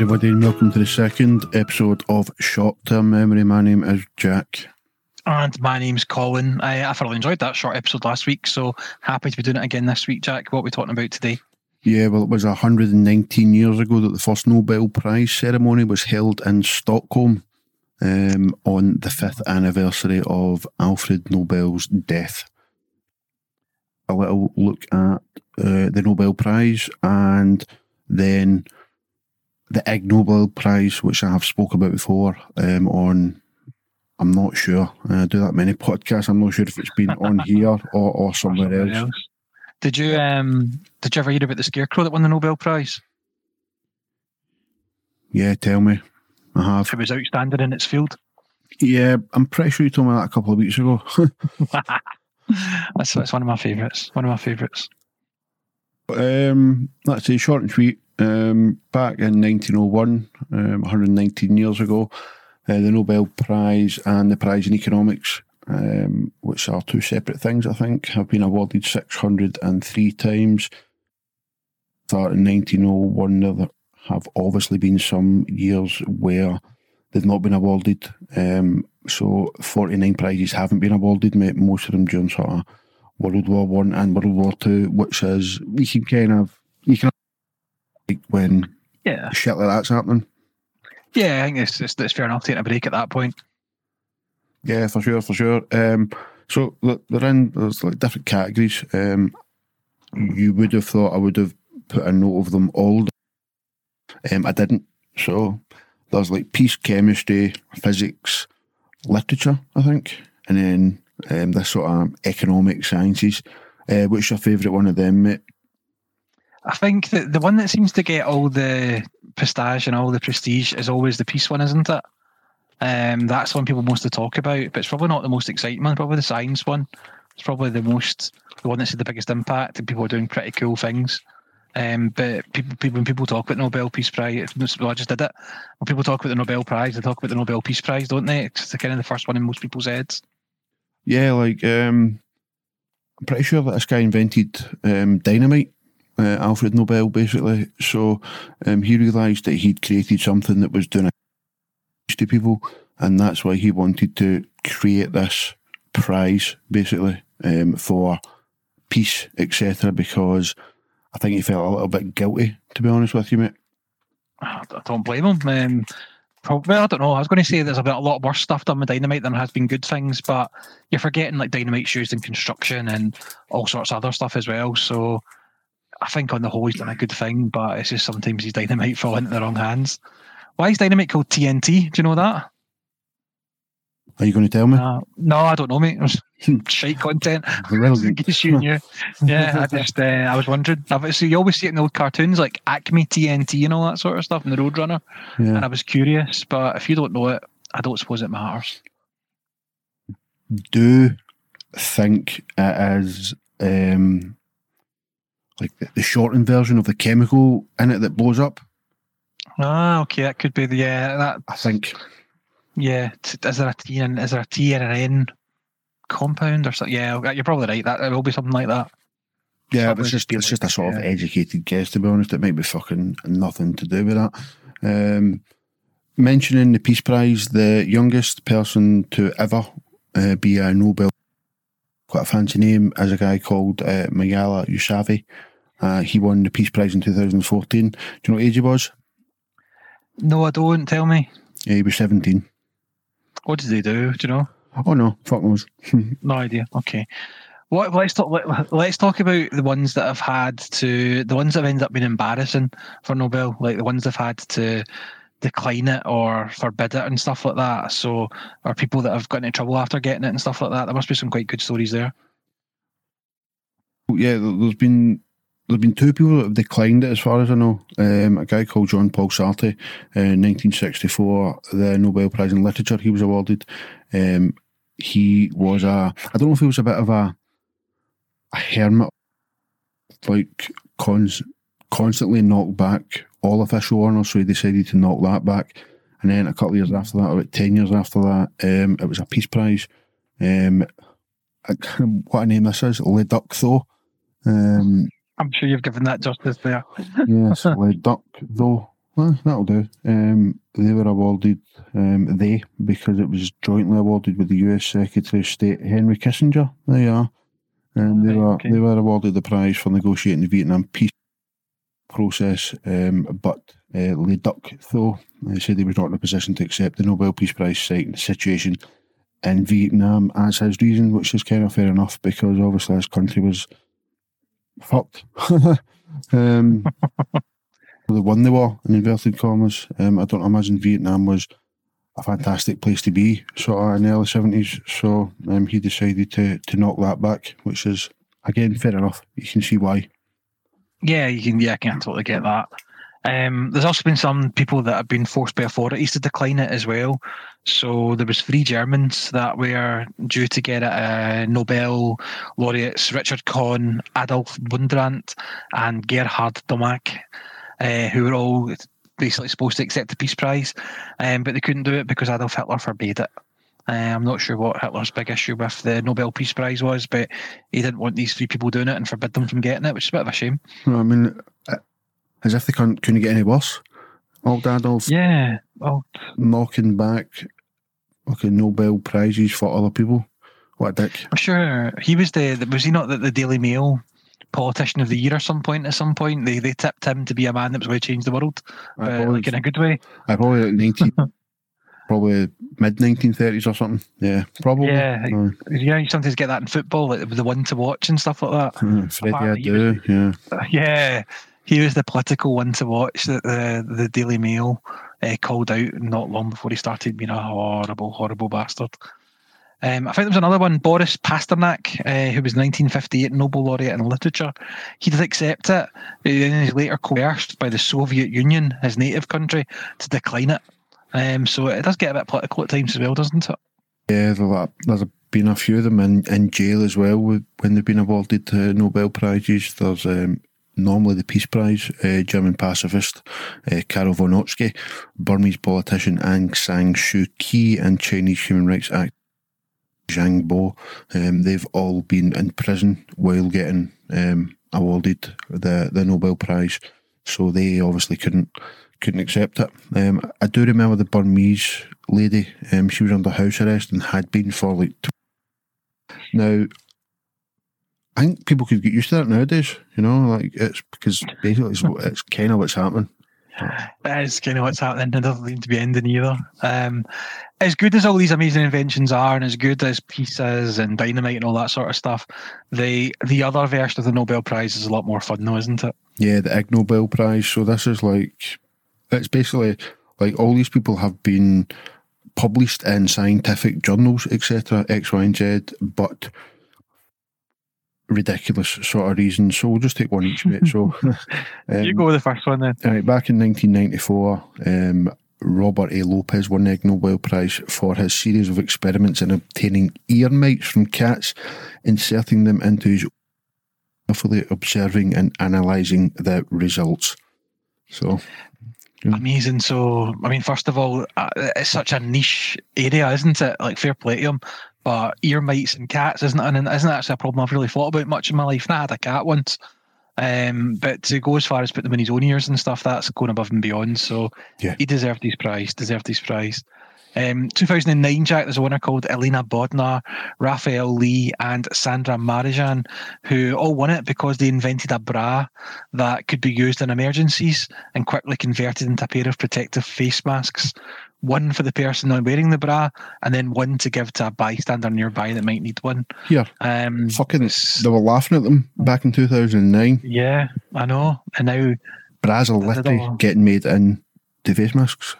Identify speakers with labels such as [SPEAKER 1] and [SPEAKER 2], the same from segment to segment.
[SPEAKER 1] Everybody, and welcome to the second episode of Short Term Memory. My name is Jack.
[SPEAKER 2] And my name's Colin. I, I thoroughly enjoyed that short episode last week, so happy to be doing it again this week, Jack. What are we talking about today?
[SPEAKER 1] Yeah, well, it was 119 years ago that the first Nobel Prize ceremony was held in Stockholm um, on the fifth anniversary of Alfred Nobel's death. A little look at uh, the Nobel Prize and then the Ig Nobel Prize, which I have spoke about before um, on, I'm not sure, I do that many podcasts, I'm not sure if it's been on here or, or somewhere, else. else.
[SPEAKER 2] Did you um did you ever hear about the scarecrow that won the Nobel Prize?
[SPEAKER 1] Yeah, tell me. I have.
[SPEAKER 2] It was outstanding in its field.
[SPEAKER 1] Yeah, I'm pretty sure you told me that a couple of weeks ago.
[SPEAKER 2] that's, that's one of my favourites. One of my favourites.
[SPEAKER 1] Um, say short and sweet. Um, back in 1901, um, 119 years ago, uh, the Nobel Prize and the Prize in Economics, um, which are two separate things, I think, have been awarded 603 times. Start in 1901, there have obviously been some years where they've not been awarded. Um, so 49 prizes haven't been awarded, most of them during sort of World War One and World War Two, which is you can kind of you can like when
[SPEAKER 2] yeah
[SPEAKER 1] shit like that's happening.
[SPEAKER 2] Yeah, I think it's, it's, it's fair enough taking a break at that point.
[SPEAKER 1] Yeah, for sure, for sure. Um, so they're in there's like different categories. Um, you would have thought I would have put a note of them all. Um, I didn't. So there's like peace, chemistry, physics, literature, I think, and then um, this sort of economic sciences. Uh, what's your favourite one of them, mate?
[SPEAKER 2] I think that the one that seems to get all the prestige and all the prestige is always the peace one, isn't it? Um, that's one people mostly talk about, but it's probably not the most exciting one. Probably the science one. It's probably the most, the one that's had the biggest impact, and people are doing pretty cool things. Um, but people, people, when people talk about Nobel Peace Prize, well, I just did it. When people talk about the Nobel Prize, they talk about the Nobel Peace Prize, don't they? It's kind of the first one in most people's heads.
[SPEAKER 1] Yeah, like um, I'm pretty sure that this guy invented um, dynamite. Uh, Alfred Nobel, basically. So um, he realised that he'd created something that was doing a to people, and that's why he wanted to create this prize, basically, um, for peace, etc. Because I think he felt a little bit guilty, to be honest with you, mate.
[SPEAKER 2] I don't blame him. Um, Probably, I don't know. I was going to say there's a, bit, a lot worse stuff done with dynamite than has been good things, but you're forgetting like dynamite's used in construction and all sorts of other stuff as well. So I think on the whole he's done a good thing, but it's just sometimes his dynamite fall into the wrong hands. Why is dynamite called TNT? Do you know that?
[SPEAKER 1] Are you going to tell me?
[SPEAKER 2] Uh, no, I don't know, mate. shite content. in case you knew. Yeah, I just uh, I was wondering. So you always see it in the old cartoons like Acme TNT and all that sort of stuff in the Roadrunner. Yeah. And I was curious, but if you don't know it, I don't suppose it matters.
[SPEAKER 1] Do think it is um, like the, the shortened version of the chemical in it that blows up?
[SPEAKER 2] Ah, okay, that could be the yeah. That
[SPEAKER 1] I think.
[SPEAKER 2] Yeah, is there a T and is there a T and an N compound or something. Yeah, you're probably right. That it will be something like that.
[SPEAKER 1] Yeah, it's just it's just a sort yeah. of educated guess. To be honest, it might be fucking nothing to do with that. Um, mentioning the Peace Prize, the youngest person to ever uh, be a Nobel, quite a fancy name, is a guy called uh, Malala Yousafzai. Uh, he won the Peace Prize in 2014. Do you know what age he was?
[SPEAKER 2] No, I don't. Tell me.
[SPEAKER 1] Yeah, he was 17.
[SPEAKER 2] What did they do? Do you know?
[SPEAKER 1] Oh no, fuck knows.
[SPEAKER 2] no idea. Okay. What, let's talk. Let, let's talk about the ones that have had to, the ones that have ended up being embarrassing for Nobel, like the ones that have had to decline it or forbid it and stuff like that. So, or people that have gotten into trouble after getting it and stuff like that. There must be some quite good stories there.
[SPEAKER 1] Yeah, there's been there's been two people that have declined it, as far as I know. Um, a guy called John Paul Sartre, uh, in 1964, the Nobel Prize in Literature he was awarded. Um, he was a, I don't know if he was a bit of a, a hermit, like cons, constantly knocked back all official honours, so he decided to knock that back. And then a couple of years after that, about 10 years after that, um, it was a Peace Prize. Um, what a name this is, Le Duc
[SPEAKER 2] Um, I'm sure you've given that justice there.
[SPEAKER 1] yes, Le Duc Tho. Well, that'll do. Um, they were awarded, um, they, because it was jointly awarded with the US Secretary of State Henry Kissinger. There you are. And they were
[SPEAKER 2] okay.
[SPEAKER 1] they were awarded the prize for negotiating the Vietnam peace process. Um, but uh, Le Duc Tho, uh, said he was not in a position to accept the Nobel Peace Prize, citing the situation in Vietnam as his reason, which is kind of fair enough because obviously his country was fucked. um, they won the war in inverted commas. Um, I don't imagine Vietnam was a fantastic place to be, sort of in the early seventies. So um, he decided to to knock that back, which is again fair enough. You can see why.
[SPEAKER 2] Yeah, you can. Yeah, I can totally get that. Um, there's also been some people that have been forced by authorities to decline it as well. So there was three Germans that were due to get it: uh, Nobel laureates Richard Kuhn, Adolf Butenandt, and Gerhard Domagk, uh, who were all basically supposed to accept the Peace Prize, um, but they couldn't do it because Adolf Hitler forbade it. Uh, I'm not sure what Hitler's big issue with the Nobel Peace Prize was, but he didn't want these three people doing it and forbid them from getting it, which is a bit of a shame.
[SPEAKER 1] Know, I mean, uh, as if they couldn't, couldn't get any worse. Old Adolf
[SPEAKER 2] Yeah.
[SPEAKER 1] Knocking back okay Nobel prizes for other people. What a dick!
[SPEAKER 2] I'm sure he was the the- was he not the, the Daily Mail politician of the year or some point? At some point, they they tipped him to be a man that was going to change the world,
[SPEAKER 1] I
[SPEAKER 2] uh,
[SPEAKER 1] probably,
[SPEAKER 2] like in a good way.
[SPEAKER 1] I probably like nineteen, probably mid nineteen thirties or something. Yeah, probably.
[SPEAKER 2] Yeah,
[SPEAKER 1] Uh,
[SPEAKER 2] Yeah, you sometimes get that in football, like the one to watch and stuff like that.
[SPEAKER 1] uh, Freddie
[SPEAKER 2] Apparently he
[SPEAKER 1] Adu. Yeah.
[SPEAKER 2] Yeah, he was the political one to watch that the the Daily Mail uh, called out not long before he started being a horrible, horrible bastard. Um, I think there was another one, Boris Pasternak, uh, who was 1958 Nobel laureate in literature. He did accept it, and then he's later coerced by the Soviet Union, his native country, to decline it. Um, so it does get a bit political at times as well, doesn't it?
[SPEAKER 1] Yeah, there's there's been a few of them in, in jail as well when they've been awarded uh, Nobel Prizes. There's um, normally the Peace Prize, uh, German pacifist uh, Carl von Ossietzky, Burmese politician Aung San Suu Kyi, and Chinese human rights activist Zhang Bo. Um, they've all been in prison while getting um, awarded the, the Nobel Prize, so they obviously couldn't couldn't accept it. Um, I do remember the Burmese lady. Um, she was under house arrest and had been for like. Now, I think people could get used to that nowadays. You know, like it's because basically it's, it's kind of what's happening.
[SPEAKER 2] That is kind of what's happening. It doesn't seem to be ending either. Um, as good as all these amazing inventions are, and as good as pieces and dynamite and all that sort of stuff, the the other version of the Nobel Prize is a lot more fun, though, isn't it?
[SPEAKER 1] Yeah, the Ig Nobel Prize. So this is like, it's basically like all these people have been published in scientific journals, etc., X, Y, and Z, but ridiculous sort of reasons. So we'll just take one each bit. So, um,
[SPEAKER 2] you go with the first one then.
[SPEAKER 1] All right, back in 1994, um, Robert A. Lopez won the Ig Nobel Prize for his series of experiments in obtaining ear mites from cats, inserting them into his carefully observing and analysing the results. So,
[SPEAKER 2] Amazing. So, I mean, first of all, uh, it's such a niche area, isn't it? Like, fair play to him. But ear mites and cats isn't an, isn't actually a problem I've really thought about much in my life. And I had a cat once. Um, but to go as far as put them in his own ears and stuff, that's going above and beyond. So
[SPEAKER 1] Yeah.
[SPEAKER 2] he deserved his prize. Deserved his prize. Um, 2009, Jack. There's a winner called Elena Bodnar, Raphael Lee, and Sandra Marijan, who all won it because they invented a bra that could be used in emergencies and quickly converted into a pair of protective face masks. One for the person not wearing the bra, and then one to give to a bystander nearby that might need one.
[SPEAKER 1] Yeah.
[SPEAKER 2] Um,
[SPEAKER 1] fucking, they were laughing at them back in 2009.
[SPEAKER 2] yeah, I know. And now
[SPEAKER 1] Bras are literally getting made in the face masks.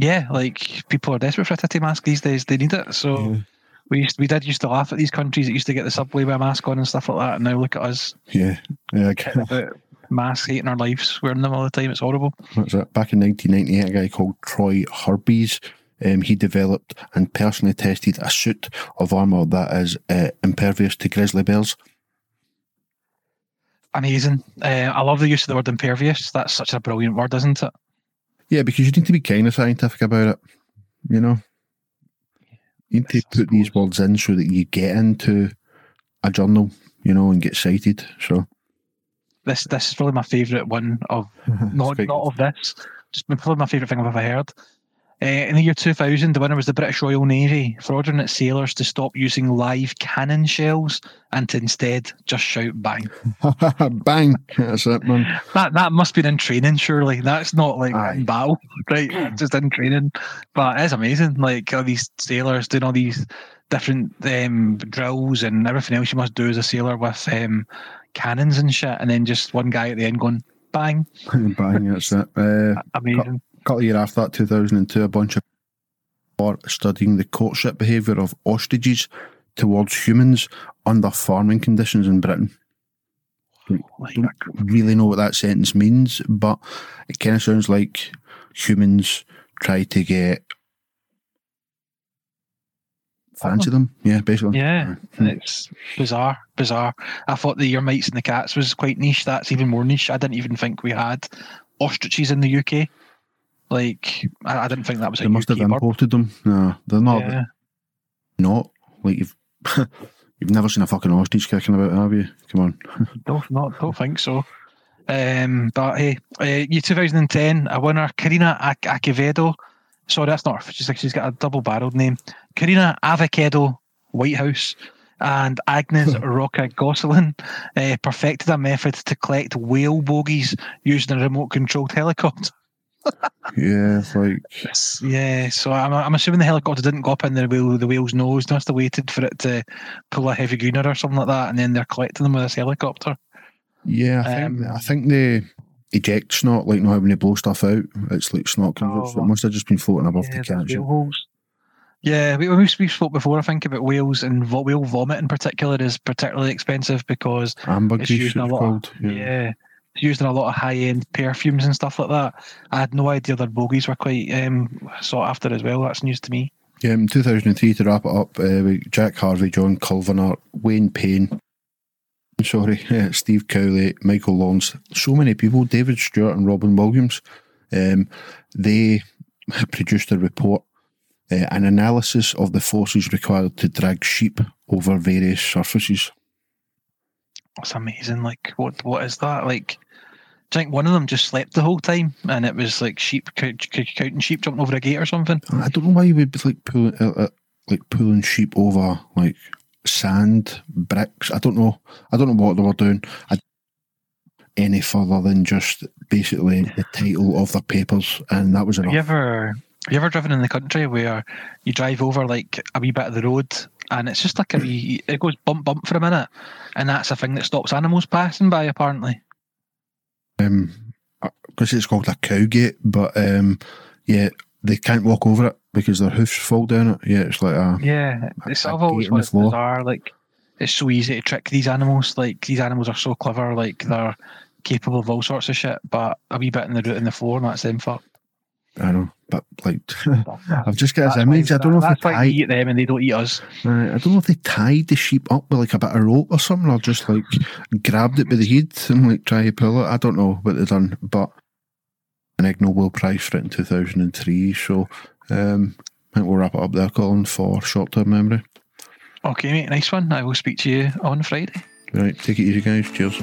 [SPEAKER 2] Yeah, like people are desperate for a titty mask these days. They need it. So
[SPEAKER 1] Yeah.
[SPEAKER 2] we used we did used to laugh at these countries that used to get the subway with a mask on and stuff like that. And now look at us,
[SPEAKER 1] Yeah, yeah, It.
[SPEAKER 2] hating our lives, wearing them all the time. It's horrible.
[SPEAKER 1] That's it. Back in 1998, a guy called Troy Hurtubise, um, he developed and personally tested a suit of armour that is uh, impervious to grizzly bears.
[SPEAKER 2] Amazing. Uh, I love the use of the word impervious. That's such a brilliant word, isn't it?
[SPEAKER 1] Yeah, because you need to be kind of scientific about it, you know. You need to put these words in so that you get into a journal, you know, and get cited. So
[SPEAKER 2] This this is probably my favourite one of
[SPEAKER 1] it's
[SPEAKER 2] not
[SPEAKER 1] quite
[SPEAKER 2] not of this, just probably my favourite thing I've ever heard. Uh, in the year 2000, the winner was the British Royal Navy for ordering its sailors to stop using live cannon shells and to instead just shout bang.
[SPEAKER 1] Bang! That's it, man.
[SPEAKER 2] That that must be in training, surely. That's not like
[SPEAKER 1] Aye.
[SPEAKER 2] in battle, right? Just in training. But it's amazing. Like all these sailors doing all these different um, drills and everything else you must do as a sailor with um, cannons and shit, and then just one guy at the end going bang.
[SPEAKER 1] Bang! That's it. Uh,
[SPEAKER 2] Amazing.
[SPEAKER 1] couple of years after that, 2002, a bunch of are studying the courtship behaviour of ostriches towards humans under farming conditions in Britain.
[SPEAKER 2] Like,
[SPEAKER 1] don't really know what that sentence means, but it kind of sounds like humans try to get fancy them. Yeah, basically.
[SPEAKER 2] yeah,
[SPEAKER 1] Hmm.
[SPEAKER 2] it's bizarre, bizarre. I thought the Your Mites and the Cats was quite niche. That's even more niche. I didn't even think we had ostriches in the UK. Like, I, I didn't think that was a
[SPEAKER 1] They must have
[SPEAKER 2] bird.
[SPEAKER 1] imported them. No, they're not.
[SPEAKER 2] Yeah.
[SPEAKER 1] Not like you've you've never seen a fucking ostrich kicking about, have you? Come on.
[SPEAKER 2] Don't not don't think so. Um, but hey, uh, year 2010, a winner, Karina Ac- Acevedo. Sorry, that's not her. She's like she's got a double-barreled name. Karina Avocado Whitehouse and Agnes Roca Gosselin uh, perfected a method to collect whale bogies using a remote-controlled helicopter.
[SPEAKER 1] Yeah, it's like
[SPEAKER 2] Yeah, so I'm, I'm assuming the helicopter didn't go up in the whale, the whale's nose. They must have waited for it to pull a heavy greener or something like that, and then they're collecting them with this helicopter.
[SPEAKER 1] yeah. I think
[SPEAKER 2] Um,
[SPEAKER 1] I think the eject snot, like not having to blow stuff out. It's like snot comes out. So
[SPEAKER 2] Oh.
[SPEAKER 1] it must have just been floating above
[SPEAKER 2] Yeah,
[SPEAKER 1] the catch.
[SPEAKER 2] holes. Yeah, we, we we spoke before. I think about whales and vo- whale vomit in particular is particularly expensive because It's used in a lot of-
[SPEAKER 1] called.
[SPEAKER 2] yeah, it's used in a lot of high end perfumes and stuff like that. I had no idea their bogies were quite um, sought after as well. That's news to me.
[SPEAKER 1] Yeah, in 2003, to wrap it up, uh, Jack Harvey, John Culvenor, Wayne Payne, sorry, uh, Steve Cowley, Michael Lawrence, so many people, David Stewart and Robin Williams, um, they produced a report, uh, an analysis of the forces required to drag sheep over various surfaces.
[SPEAKER 2] That's amazing. Like, what what is that? Like, do you think one of them just slept the whole time and it was like sheep cou- cou- counting sheep jumping over a gate or something?
[SPEAKER 1] I don't know why you would be like pulling, uh, uh, like pulling sheep over like sand bricks. I don't know. I don't know what they were doing. I, any further than just basically the title of their papers, and that was
[SPEAKER 2] Have you ever have you ever driven in the country where you drive over like a wee bit of the road and it's just like a wee it goes bump bump for a minute and that's a thing that stops animals passing by apparently.
[SPEAKER 1] Um, because it's called a cow gate, but um, yeah, they can't walk over it because their hoofs fall down it. Yeah, it's like a
[SPEAKER 2] Yeah. It's
[SPEAKER 1] a
[SPEAKER 2] I've always
[SPEAKER 1] gate in the
[SPEAKER 2] found it
[SPEAKER 1] floor.
[SPEAKER 2] bizarre, like it's so easy to trick these animals. Like these animals are so clever, like they're capable of all sorts of shit, but a wee bit in the root in the floor and that's them fucked.
[SPEAKER 1] I don't know, but like I've just got
[SPEAKER 2] why-
[SPEAKER 1] image. I don't know if they tied.
[SPEAKER 2] eat them and they don't eat us.
[SPEAKER 1] Right, I don't know if they tied the sheep up with like a bit of rope or something, or just like grabbed it by the head and like try to pull it. I don't know what they've done, but an Ig Nobel Prize for it in two thousand and three. So um, I think we'll wrap it up there, Colin, for short term memory.
[SPEAKER 2] Okay, mate, nice one. I will speak to you on Friday.
[SPEAKER 1] Right, take it easy, guys. Cheers.